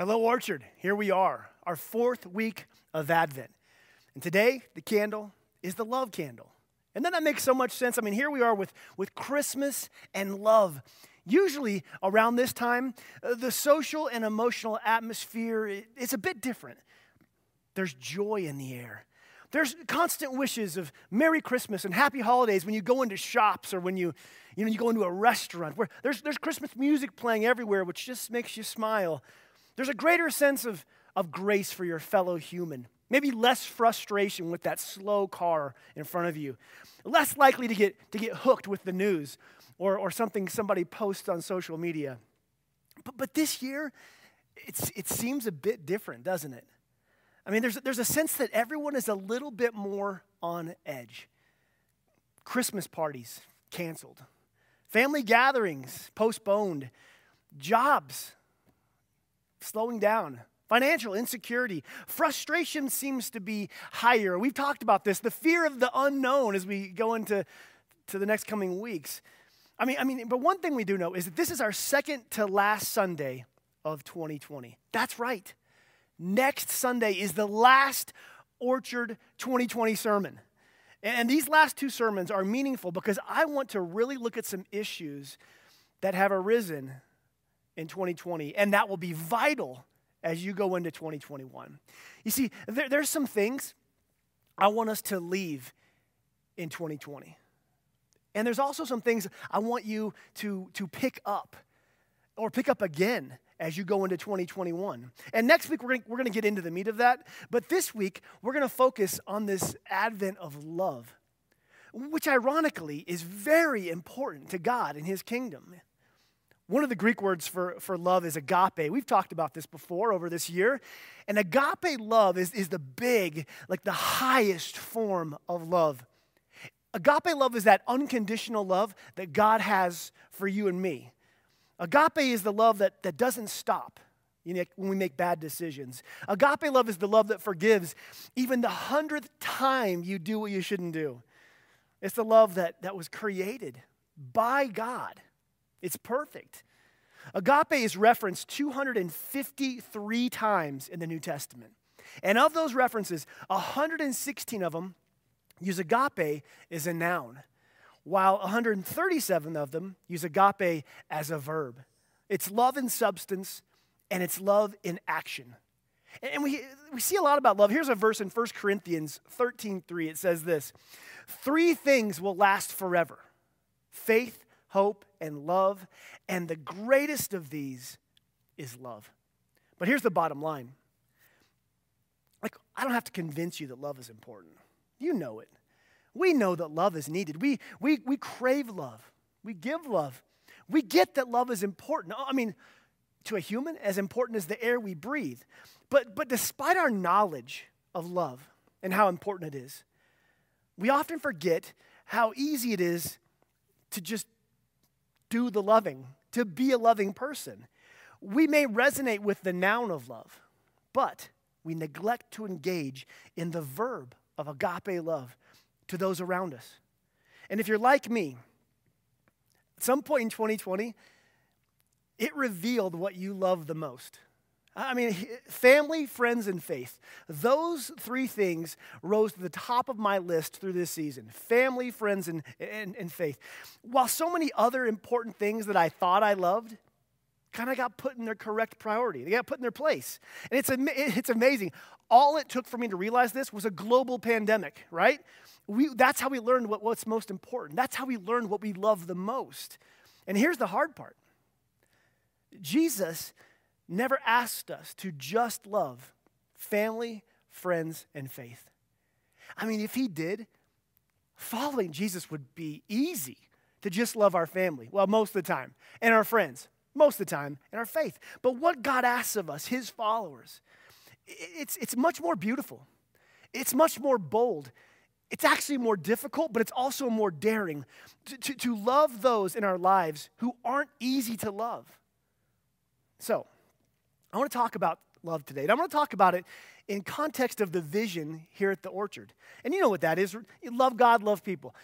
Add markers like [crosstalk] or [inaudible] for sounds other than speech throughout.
Hello, Orchard. Here we are, our fourth week of Advent. And today, the candle is the love candle. And then that makes so much sense. I mean, here we are with, with Christmas and love. Usually, around this time, uh, the social and emotional atmosphere is a bit different. There's joy in the air. There's constant wishes of Merry Christmas and Happy Holidays when you go into shops or when you, you, know, you go into a restaurant. Where there's, there's Christmas music playing everywhere, which just makes you smile. There's a greater sense of, of grace for your fellow human. Maybe less frustration with that slow car in front of you. Less likely to get, to get hooked with the news or, or something somebody posts on social media. But, but this year, it's, it seems a bit different, doesn't it? I mean, there's, there's a sense that everyone is a little bit more on edge. Christmas parties canceled, family gatherings postponed, jobs slowing down. Financial insecurity, frustration seems to be higher. We've talked about this, the fear of the unknown as we go into to the next coming weeks. I mean, I mean, but one thing we do know is that this is our second to last Sunday of 2020. That's right. Next Sunday is the last Orchard 2020 sermon. And these last two sermons are meaningful because I want to really look at some issues that have arisen in 2020, and that will be vital as you go into 2021. You see, there, there's some things I want us to leave in 2020. And there's also some things I want you to, to pick up or pick up again as you go into 2021. And next week, we're we're gonna get into the meat of that. But this week, we're gonna focus on this advent of love, which ironically is very important to God and His kingdom. One of the Greek words for, for love is agape. We've talked about this before over this year. And agape love is, is the big, like the highest form of love. Agape love is that unconditional love that God has for you and me. Agape is the love that, that doesn't stop you know, when we make bad decisions. Agape love is the love that forgives even the hundredth time you do what you shouldn't do. It's the love that, that was created by God it's perfect. Agape is referenced 253 times in the New Testament. And of those references, 116 of them use agape as a noun, while 137 of them use agape as a verb. It's love in substance and it's love in action. And we, we see a lot about love. Here's a verse in 1 Corinthians 13 3. It says this Three things will last forever faith, hope, and love. And the greatest of these is love. But here's the bottom line like, I don't have to convince you that love is important. You know it. We know that love is needed. We, we, we crave love, we give love. We get that love is important. I mean, to a human, as important as the air we breathe. But, but despite our knowledge of love and how important it is, we often forget how easy it is to just do the loving, to be a loving person. We may resonate with the noun of love, but we neglect to engage in the verb of agape love to those around us. And if you're like me, at some point in 2020, it revealed what you love the most. I mean, [laughs] family, friends, and faith. Those three things rose to the top of my list through this season family, friends, and, and, and faith. While so many other important things that I thought I loved kind of got put in their correct priority, they got put in their place. And it's, it's amazing. All it took for me to realize this was a global pandemic, right? We, that's how we learned what, what's most important. That's how we learned what we love the most. And here's the hard part Jesus never asked us to just love family, friends, and faith. I mean, if he did, following Jesus would be easy to just love our family, well, most of the time, and our friends, most of the time, and our faith. But what God asks of us, his followers, it's, it's much more beautiful. It's much more bold. It's actually more difficult, but it's also more daring to, to, to love those in our lives who aren't easy to love. So, I want to talk about love today. And I'm going to talk about it in context of the vision here at the orchard. And you know what that is love God, love people.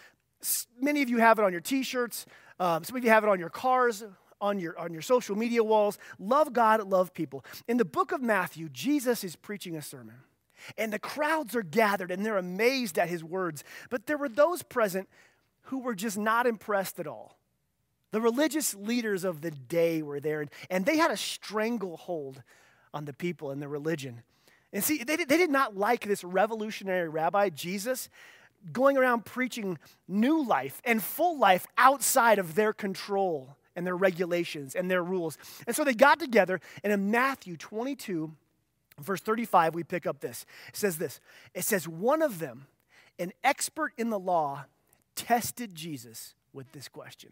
Many of you have it on your t shirts, um, some of you have it on your cars. on your, on your social media walls. Love God, love people. In the book of Matthew, Jesus is preaching a sermon. And the crowds are gathered and they're amazed at his words. But there were those present who were just not impressed at all. The religious leaders of the day were there, and they had a stranglehold on the people and the religion. And see, they they did not like this revolutionary rabbi, Jesus, going around preaching new life and full life outside of their control and their regulations and their rules. And so they got together, and in Matthew 22, verse 35, we pick up this. It says this It says, One of them, an expert in the law, tested Jesus with this question.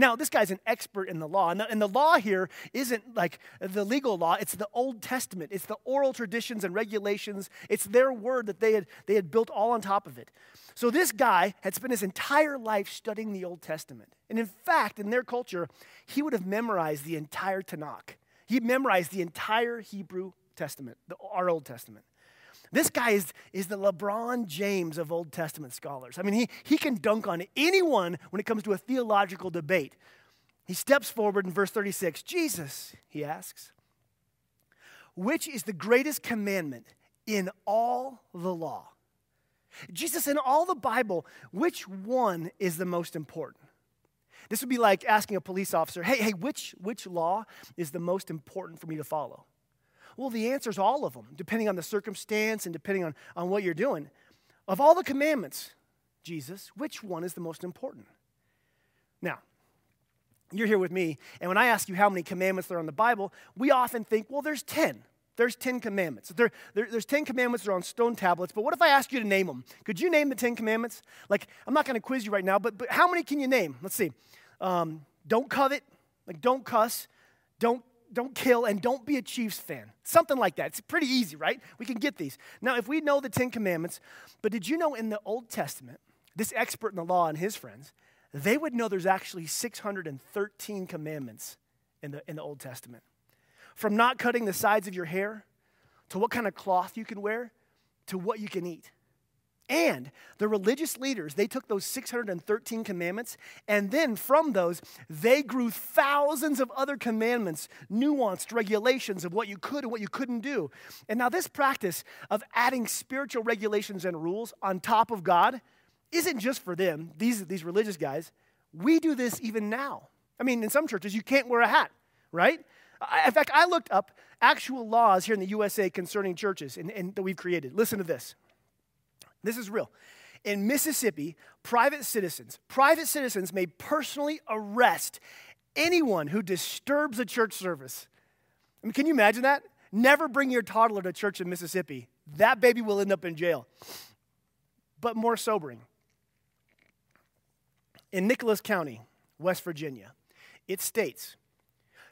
Now, this guy's an expert in the law. And the, and the, law here isn't like the legal law, it's the Old Testament. It's the oral traditions and regulations. It's their word that they had, they had built all on top of it. So, this guy had spent his entire life studying the Old Testament. And in fact, in their culture, he would have memorized the entire Tanakh. He memorized the entire Hebrew Testament, the, our Old Testament. This guy is, is the LeBron James of Old Testament scholars. I mean, he, he can dunk on anyone when it comes to a theological debate. He steps forward in verse 36 Jesus, he asks, which is the greatest commandment in all the law? Jesus, in all the Bible, which one is the most important? This would be like asking a police officer, hey, hey, which, which law is the most important for me to follow? Well, the answer is all of them, depending on the circumstance and depending on, on what you're doing. Of all the commandments, Jesus, which one is the most important? Now, you're here with me, and when I ask you how many commandments there are in the Bible, we often think, well, there's 10. There's 10 commandments. There, there, there's 10 commandments that are on stone tablets, but what if I ask you to name them? Could you name the 10 commandments? Like, I'm not going to quiz you right now, but, but how many can you name? Let's see. Um, don't covet, like, don't cuss, don't don't kill, and don't be a Chiefs fan. Something like that. It's pretty easy, right? We can get these. Now, if we know the Ten Commandments, but did you know in the Old Testament, this expert in the law and his friends, they would know there's actually 613 commandments in the, in the Old Testament. From not cutting the sides of your hair, to what kind of cloth you can wear, to what you can eat. And the religious leaders, they took those 613 commandments, and then from those, they grew thousands of other commandments, nuanced regulations of what you could and what you couldn't do. And now, this practice of adding spiritual regulations and rules on top of God isn't just for them, these, these religious guys. We do this even now. I mean, in some churches, you can't wear a hat, right? In fact, I looked up actual laws here in the USA concerning churches and, and that we've created. Listen to this. This is real. In Mississippi, private citizens, private citizens may personally arrest anyone who disturbs a church service. I mean, can you imagine that? Never bring your toddler to church in Mississippi. That baby will end up in jail. But more sobering. In Nicholas County, West Virginia, it states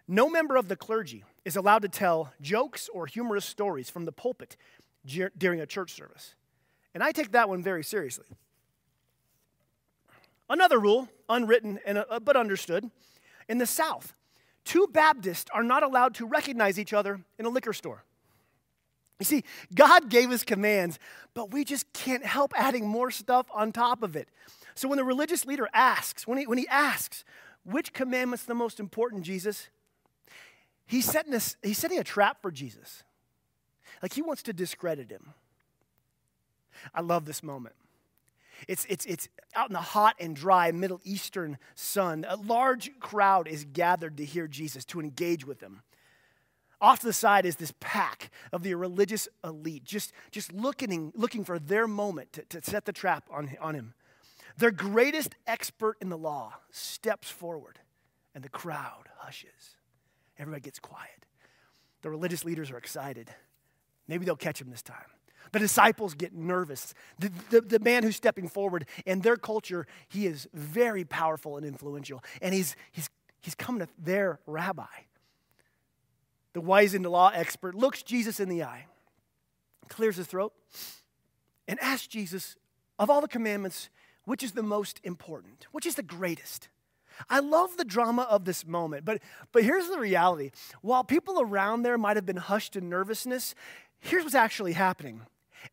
no member of the clergy is allowed to tell jokes or humorous stories from the pulpit during a church service. And I take that one very seriously. Another rule, unwritten and, uh, but understood, in the South, two Baptists are not allowed to recognize each other in a liquor store. You see, God gave us commands, but we just can't help adding more stuff on top of it. So when the religious leader asks, when he, when he asks, which commandment's the most important, Jesus? He's setting, a, he's setting a trap for Jesus. Like he wants to discredit him. I love this moment. It's, it's, it's out in the hot and dry Middle Eastern sun. A large crowd is gathered to hear Jesus, to engage with him. Off to the side is this pack of the religious elite, just, just looking, looking for their moment to, to set the trap on, on him. Their greatest expert in the law steps forward, and the crowd hushes. Everybody gets quiet. The religious leaders are excited. Maybe they'll catch him this time. The disciples get nervous. The, the, the, man who's stepping forward in their culture, he is very powerful and influential. And he's, he's, he's coming to their rabbi. The wise in the law expert looks Jesus in the eye, clears his throat, and asks Jesus, of all the commandments, which is the most important? Which is the greatest? I love the drama of this moment, but, but here's the reality. While people around there might have been hushed in nervousness, here's what's actually happening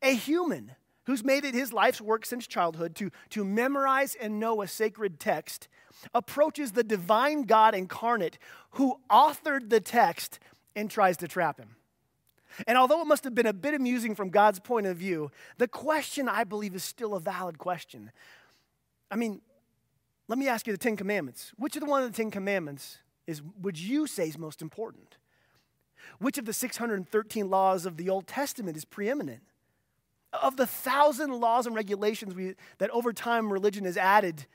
a human who's made it his life's work since childhood to, to memorize and know a sacred text, approaches the divine God incarnate who authored the text and tries to trap him. And although it must have been a bit amusing from God's point of view, the question I believe is still a valid question. I mean, let me ask you the Ten Commandments. Which of the one of the Ten Commandments is would you say is most important? Which of the 613 laws of the Old Testament is preeminent? Of the thousand laws and regulations we, that over time religion has added,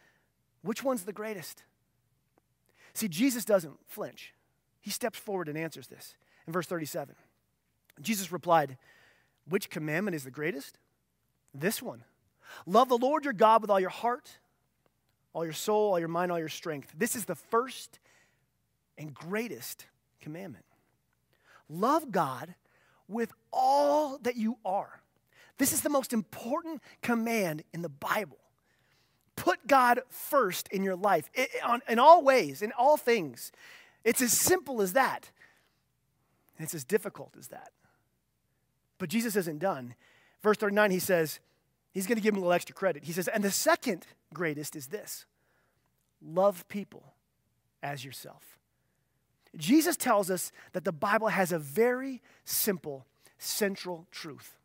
which one's the greatest? See, Jesus doesn't flinch. He steps forward and answers this in verse 37. Jesus replied, Which commandment is the greatest? This one Love the Lord your God with all your heart, all your soul, all your mind, all your strength. This is the first and greatest commandment. Love God with all that you are. This is the most important command in the Bible. Put God first in your life, in all ways, in all things. It's as simple as that. And it's as difficult as that. But Jesus isn't done. Verse 39, he says, he's going to give him a little extra credit. He says, and the second greatest is this love people as yourself. Jesus tells us that the Bible has a very simple, central truth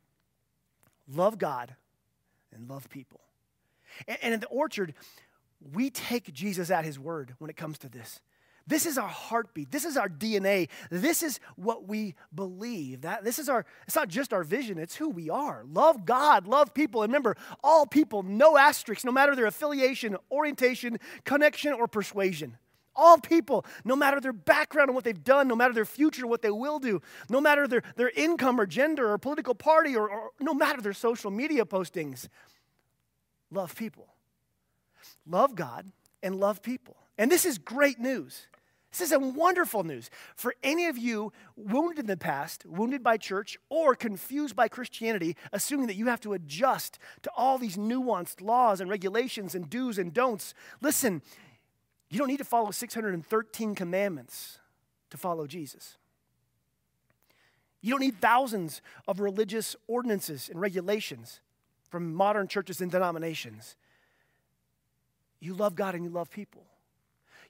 love God and love people. And in the orchard, we take Jesus at his word when it comes to this. This is our heartbeat. This is our DNA. This is what we believe. That this is our it's not just our vision, it's who we are. Love God, love people. And remember, all people, no asterisks, no matter their affiliation, orientation, connection, or persuasion. All people, no matter their background and what they've done, no matter their future, what they will do, no matter their, their income or gender or political party, or, or no matter their social media postings, love people. Love God and love people. And this is great news. This is a wonderful news. For any of you wounded in the past, wounded by church, or confused by Christianity, assuming that you have to adjust to all these nuanced laws and regulations and do's and don'ts, listen, you don't need to follow 613 commandments to follow Jesus. You don't need thousands of religious ordinances and regulations from modern churches and denominations. You love God and you love people.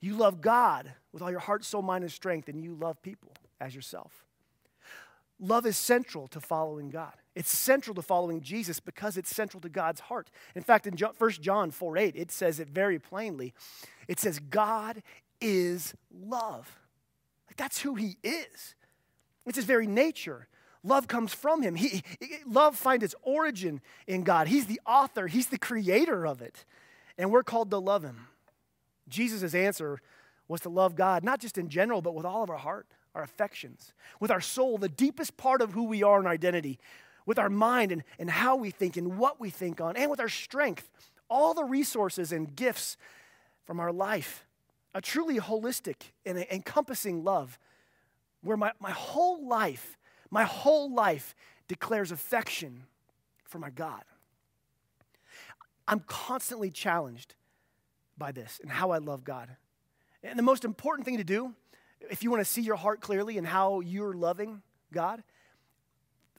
You love God with all your heart, soul, mind, and strength, and you love people as yourself. Love is central to following God. It's central to following Jesus because it's central to God's heart. In fact, in 1 John 4 8, it says it very plainly. It says, God is love. Like that's who He is. It's His very nature. Love comes from Him. He, love finds its origin in God. He's the author, He's the creator of it. And we're called to love Him. Jesus' answer was to love God, not just in general, but with all of our heart, our affections, with our soul, the deepest part of who we are in identity, with our mind and, and how we think and what we think on, and with our strength, all the resources and gifts from our life. A truly holistic and encompassing love where my, my whole life, my whole life declares affection for my God. I'm constantly challenged by this and how I love God. And the most important thing to do, if you want to see your heart clearly and how you're loving God,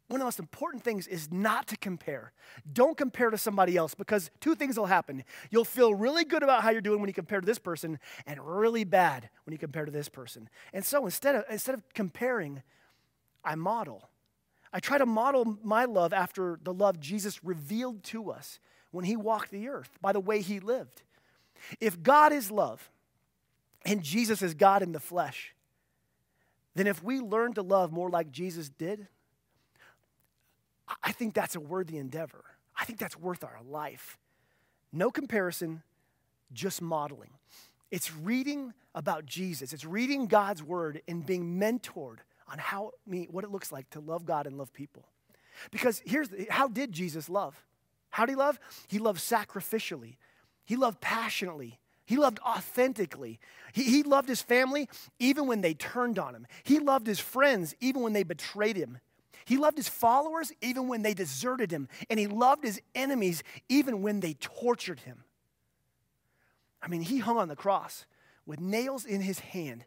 one of the most important things is not to compare. Don't compare to somebody else because two things will happen. You'll feel really good about how you're doing when you compare to this person, and really bad when you compare to this person. And so instead of, instead of comparing, I model. I try to model my love after the love Jesus revealed to us when he walked the earth by the way he lived. If God is love and Jesus is God in the flesh, then if we learn to love more like Jesus did, I think that's a worthy endeavor. I think that's worth our life. No comparison, just modeling. It's reading about Jesus, it's reading God's word and being mentored on how me what it looks like to love God and love people. Because here's how did Jesus love? How did he love? He loved sacrificially. He loved passionately. He loved authentically. He, he loved his family even when they turned on him. He loved his friends even when they betrayed him. He loved his followers even when they deserted him, and he loved his enemies even when they tortured him. I mean, he hung on the cross with nails in his hand,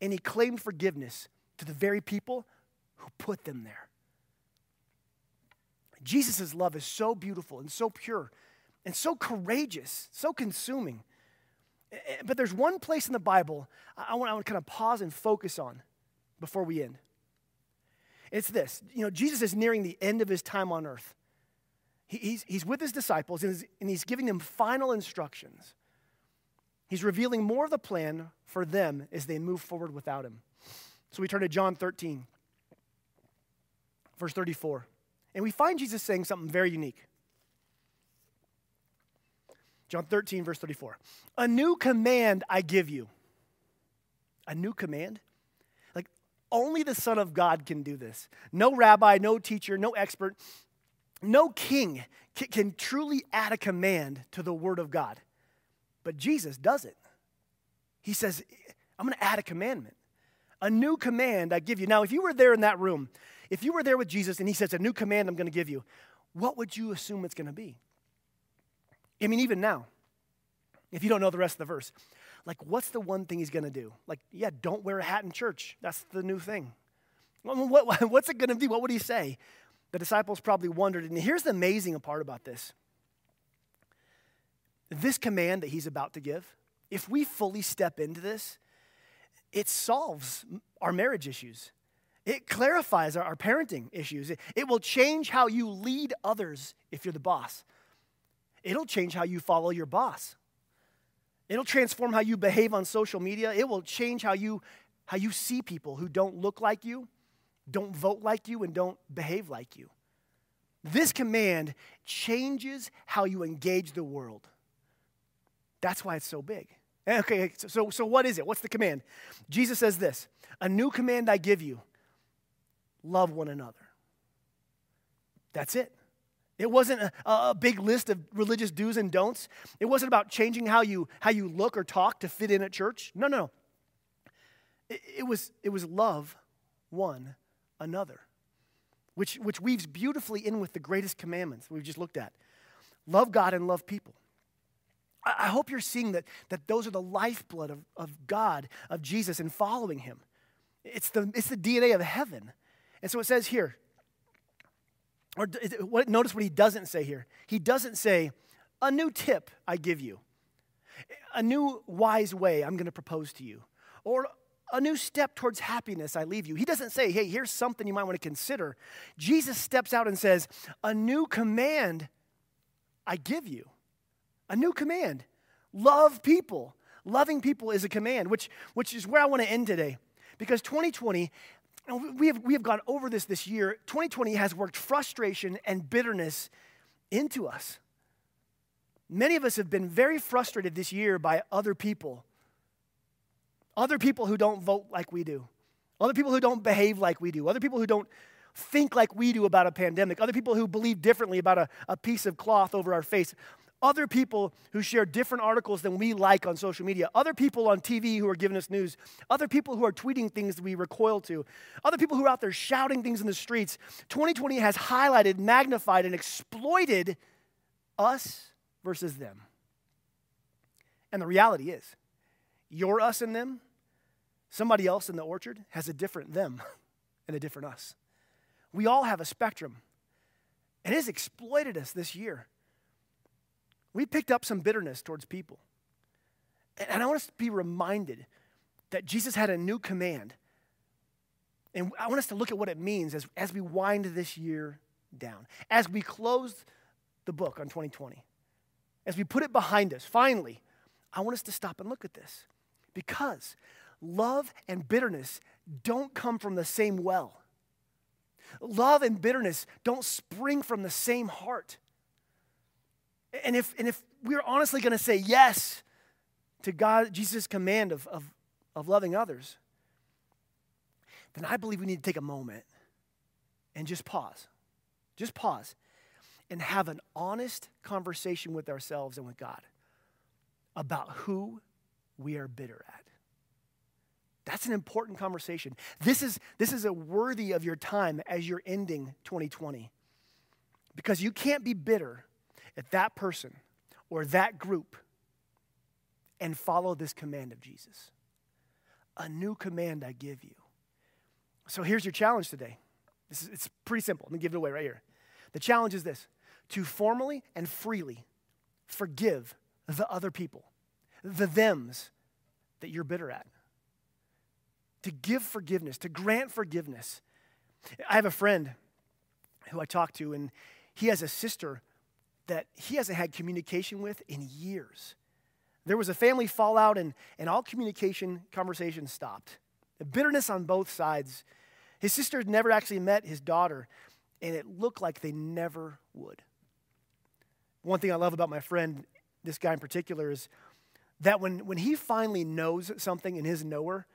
and he claimed forgiveness to the very people who put them there. Jesus' love is so beautiful and so pure and so courageous, so consuming. Eh, eh, but there's one place in the Bible I want to kind of pause and focus on before we end. It's this you know, Jesus is nearing the end of his time on earth. He's, he's with his disciples and he's giving them final instructions. He's revealing more of the plan for them as they move forward without him. So we turn to John 13, verse 34. And we find Jesus saying something very unique. John 13, verse 34. A new command I give you. A new command? Only the Son of God can do this. No rabbi, no teacher, no expert, no king can truly add a command to the Word of God. But Jesus does it. He says, I'm going to add a commandment. A new command I give you. Now, if you were there in that room, if you were there with Jesus and he says, A new command I'm going to give you, what would you assume it's going to be? I mean, even now, if you don't know the rest of the verse, like, what's the one thing he's going to do? Like, yeah, don't wear a hat in church. That's the new thing. What, [laughs] what's it going to be? What would he say? The disciples probably wondered. And here's the amazing part about this this command that he's about to give, if we fully step into this, it solves our marriage issues. It clarifies our, our parenting issues. It, it will change how you lead others if you're the boss. It'll change how you follow your boss. It'll transform how you behave on social media. It will change how you, how you see people who don't look like you, don't vote like you, and don't behave like you. This command changes how you engage the world. That's why it's so big. Eh, okay, eh, so, so what is it? What's the command? Jesus says this A new command I give you love one another. That's it. It wasn't a, a, big list of religious do's and don'ts. It wasn't about changing how you, how you look or talk to fit in at church. No, no, no. It, it was, it was love one another, which, which weaves beautifully in with the greatest commandments we've just looked at love God and love people. I, I hope you're seeing that, that those are the lifeblood of, of God, of Jesus, and following him. It's the, it's the DNA of heaven. And so it says here, or what, notice what he doesn't say here. He doesn't say, a new tip I give you, a new wise way I'm going to propose to you, or a new step towards happiness I leave you. He doesn't say, hey, here's something you might want to consider. Jesus steps out and says, a new command I give you. A new command. Love people. Loving people is a command, which, which is where I want to end today. Because 2020 we have, we have gone over this this year. 2020 has worked frustration and bitterness into us. Many of us have been very frustrated this year by other people. Other people who don't vote like we do. Other people who don't behave like we do. Other people who don't think like we do about a pandemic. Other people who believe differently about a, a piece of cloth over our face other people who share different articles than we like on social media, other people on TV who are giving us news, other people who are tweeting things that we recoil to, other people who are out there shouting things in the streets. 2020 has highlighted, magnified, and exploited us versus them. And the reality is, you're us and them, somebody else in the orchard has a different them [laughs] and a different us. We all have a spectrum. It has exploited us this year we picked up some bitterness towards people. And I want us to be reminded that Jesus had a new command. And I want us to look at what it means as, as we wind this year down, as we close the book on 2020, as we put it behind us. Finally, I want us to stop and look at this because love and bitterness don't come from the same well. Love and bitterness don't spring from the same heart. And if, and if we're honestly going to say yes to God, Jesus' command of, of, of loving others, then I believe we need to take a moment and just pause. Just pause and have an honest conversation with ourselves and with God about who we are bitter at. That's an important conversation. This is, this is a worthy of your time as you're ending 2020. Because you can't be bitter at that person or that group and follow this command of Jesus. A new command I give you. So here's your challenge today. This is, it's pretty simple. Me give it away right here. The challenge is this to formally and freely forgive the other people, the thems that you're bitter at. To give forgiveness, to grant forgiveness. I have a friend who I talk to, and he has a sister that he hasn't had communication with in years. There was a family fallout, and, and all communication conversations stopped. The bitterness on both sides. His sister never actually met his daughter, and it looked like they never would. One thing I love about my friend, this guy in particular, is that when, when he finally knows something in his knower,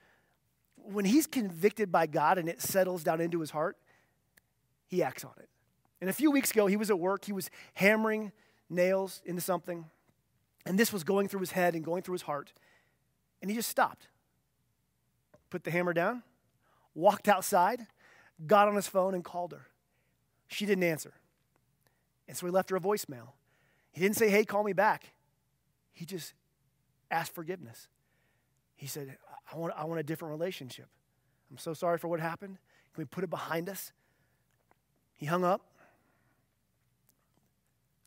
when he's convicted by God and it settles down into his heart, he acts on it. And a few weeks ago, he was at work, he was hammering nails into something, and this was going through his head and going through his heart, and he just stopped, put the hammer down, walked outside, got on his phone, and called her. She didn't answer. And so he left her a voicemail. He didn't say, hey, call me back. He just asked forgiveness. He said, I want, I want a different relationship. I'm so sorry for what happened. Can we put it behind us? He hung up,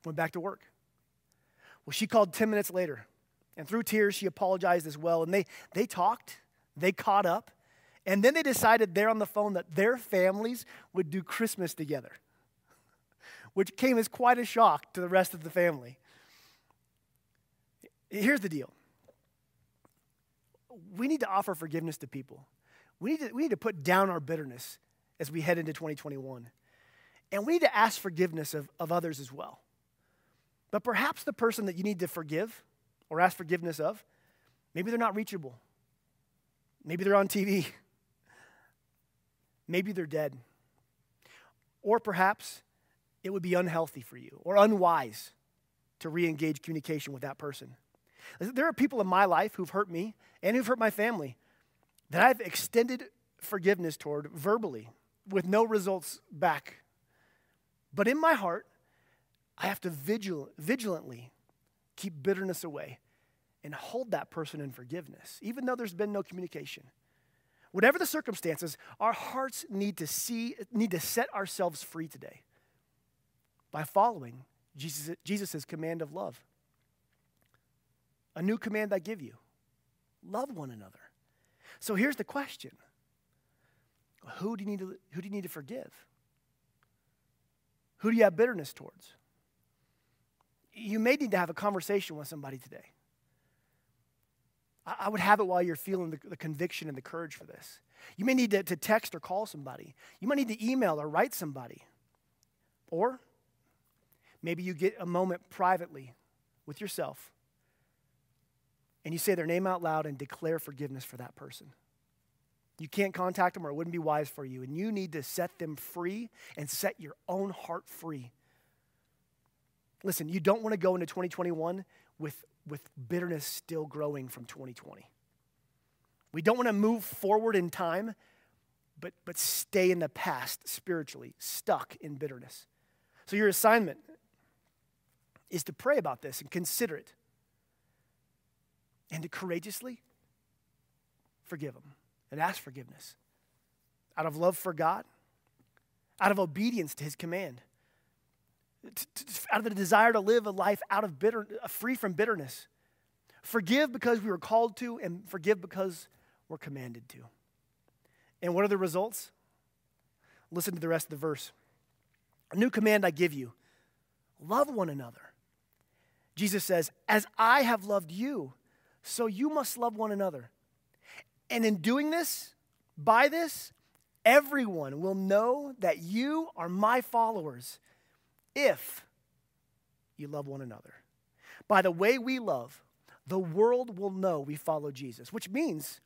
went back to work. Well, she called 10 minutes later, and through tears, she apologized as well. And they, they talked, they caught up, and then they decided there on the phone that their families would do Christmas together, [laughs] which came as quite a shock to the rest of the family. Here's the deal we need to offer forgiveness to people. We need to, we need to put down our bitterness as we head into 2021. And we need to ask forgiveness of, of others as well. But perhaps the person that you need to forgive or ask forgiveness of, maybe they're not reachable. Maybe they're on TV. Maybe they're dead. Or perhaps it would be unhealthy for you or unwise to re engage communication with that person. There are people in my life who've hurt me and who've hurt my family that I've extended forgiveness toward verbally with no results back. But in my heart, I have to vigil- vigilantly keep bitterness away and hold that person in forgiveness, even though there's been no communication. Whatever the circumstances, our hearts need to see, need to set ourselves free today by following Jesus' Jesus's command of love. A new command I give you love one another. So here's the question Who do you need to, who do you need to forgive? Who do you have bitterness towards? You may need to have a conversation with somebody today. I, would have it while you're feeling the, the, conviction and the courage for this. You may need to, to text or call somebody. You might need to email or write somebody. Or maybe you get a moment privately with yourself and you say their name out loud and declare forgiveness for that person. You can't contact them or it wouldn't be wise for you. And you need to set them free and set your own heart free. Listen, you don't want to go into 2021 with, with bitterness still growing from 2020. We don't want to move forward in time, but, but stay in the past spiritually, stuck in bitterness. So, your assignment is to pray about this and consider it and to courageously forgive them and ask forgiveness out of love for God, out of obedience to his command, out of the desire to live a life out of bitter, uh, free from bitterness. Forgive because we were called to, and forgive because we're commanded to. And what are the results? Listen to the rest of the verse. A new command I give you love one another. Jesus says, As I have loved you, so you must love one another. And in doing this, by this, everyone will know that you are my followers if you love one another. By the way we love, the world will know we follow Jesus, which means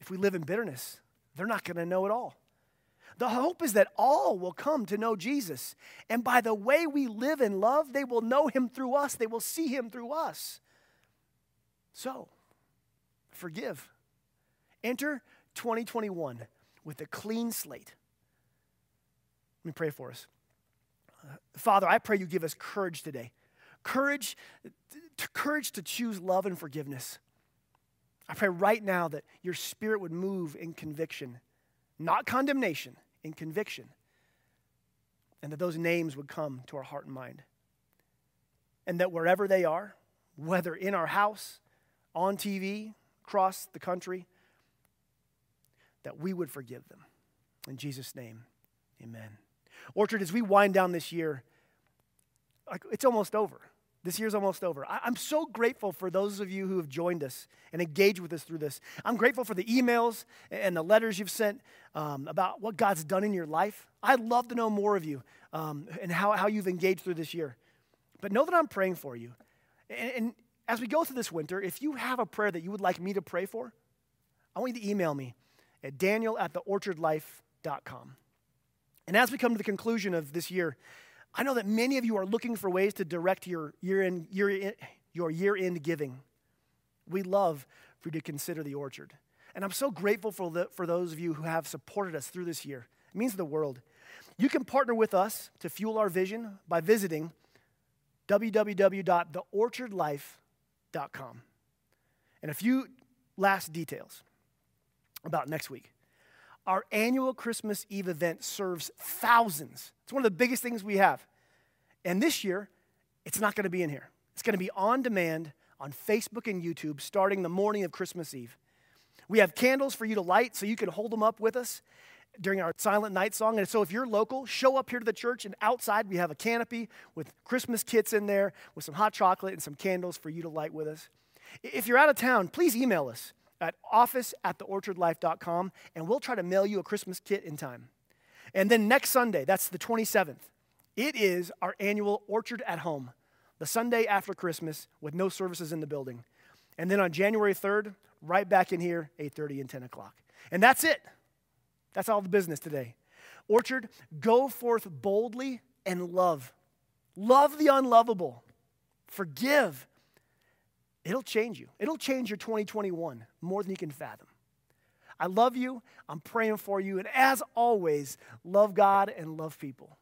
if we live in bitterness, they're not going to know at all. The hope is that all will come to know Jesus. And by the way we live in love, they will know him through us, they will see him through us. So, forgive. Enter 2021 with a clean slate. Let me pray for us. Father, I pray you give us courage today. Courage to, courage to choose love and forgiveness. I pray right now that your spirit would move in conviction, not condemnation, in conviction. and that those names would come to our heart and mind. And that wherever they are, whether in our house, on TV, across the country, that we would forgive them. In Jesus' name, amen. Orchard, as we wind down this year, it's almost over. This year's almost over. I, am so grateful for those of you who have joined us and engaged with us through this. I'm grateful for the emails and the letters you've sent um, about what God's done in your life. I'd love to know more of you um, and how, how you've engaged through this year. But know that I'm praying for you. And, and as we go through this winter, if you have a prayer that you would like me to pray for, I want you to email me at daniel at theorchardlife.com. And as we come to the conclusion of this year, I know that many of you are looking for ways to direct your year-end, year, your year-end giving. We love for you to consider the orchard. And I'm so grateful for, the, for those of you who have supported us through this year. It means the world. You can partner with us to fuel our vision by visiting www.theorchardlife.com. And a few last details about next week. Our annual Christmas Eve event serves thousands. It's one of the biggest things we have. And this year, it's not going to be in here. It's going to be on demand on Facebook and YouTube starting the morning of Christmas Eve. We have candles for you to light so you can hold them up with us during our silent night song. And so if you're local, show up here to the church and outside we have a canopy with Christmas kits in there with some hot chocolate and some candles for you to light with us. If you're out of town, please email us at office at theorchardlife.com, and we'll try to mail you a Christmas kit in time. And then next Sunday, that's the 27th, it is our annual Orchard at Home, the Sunday after Christmas with no services in the building. And then on January 3rd, right back in here, 8:30 and 10 o'clock. And that's it. That's all the business today. Orchard, go forth boldly and love. Love the unlovable. Forgive It'll change you. It'll change your 2021 more than you can fathom. I love you. I'm praying for you. And as always, love God and love people.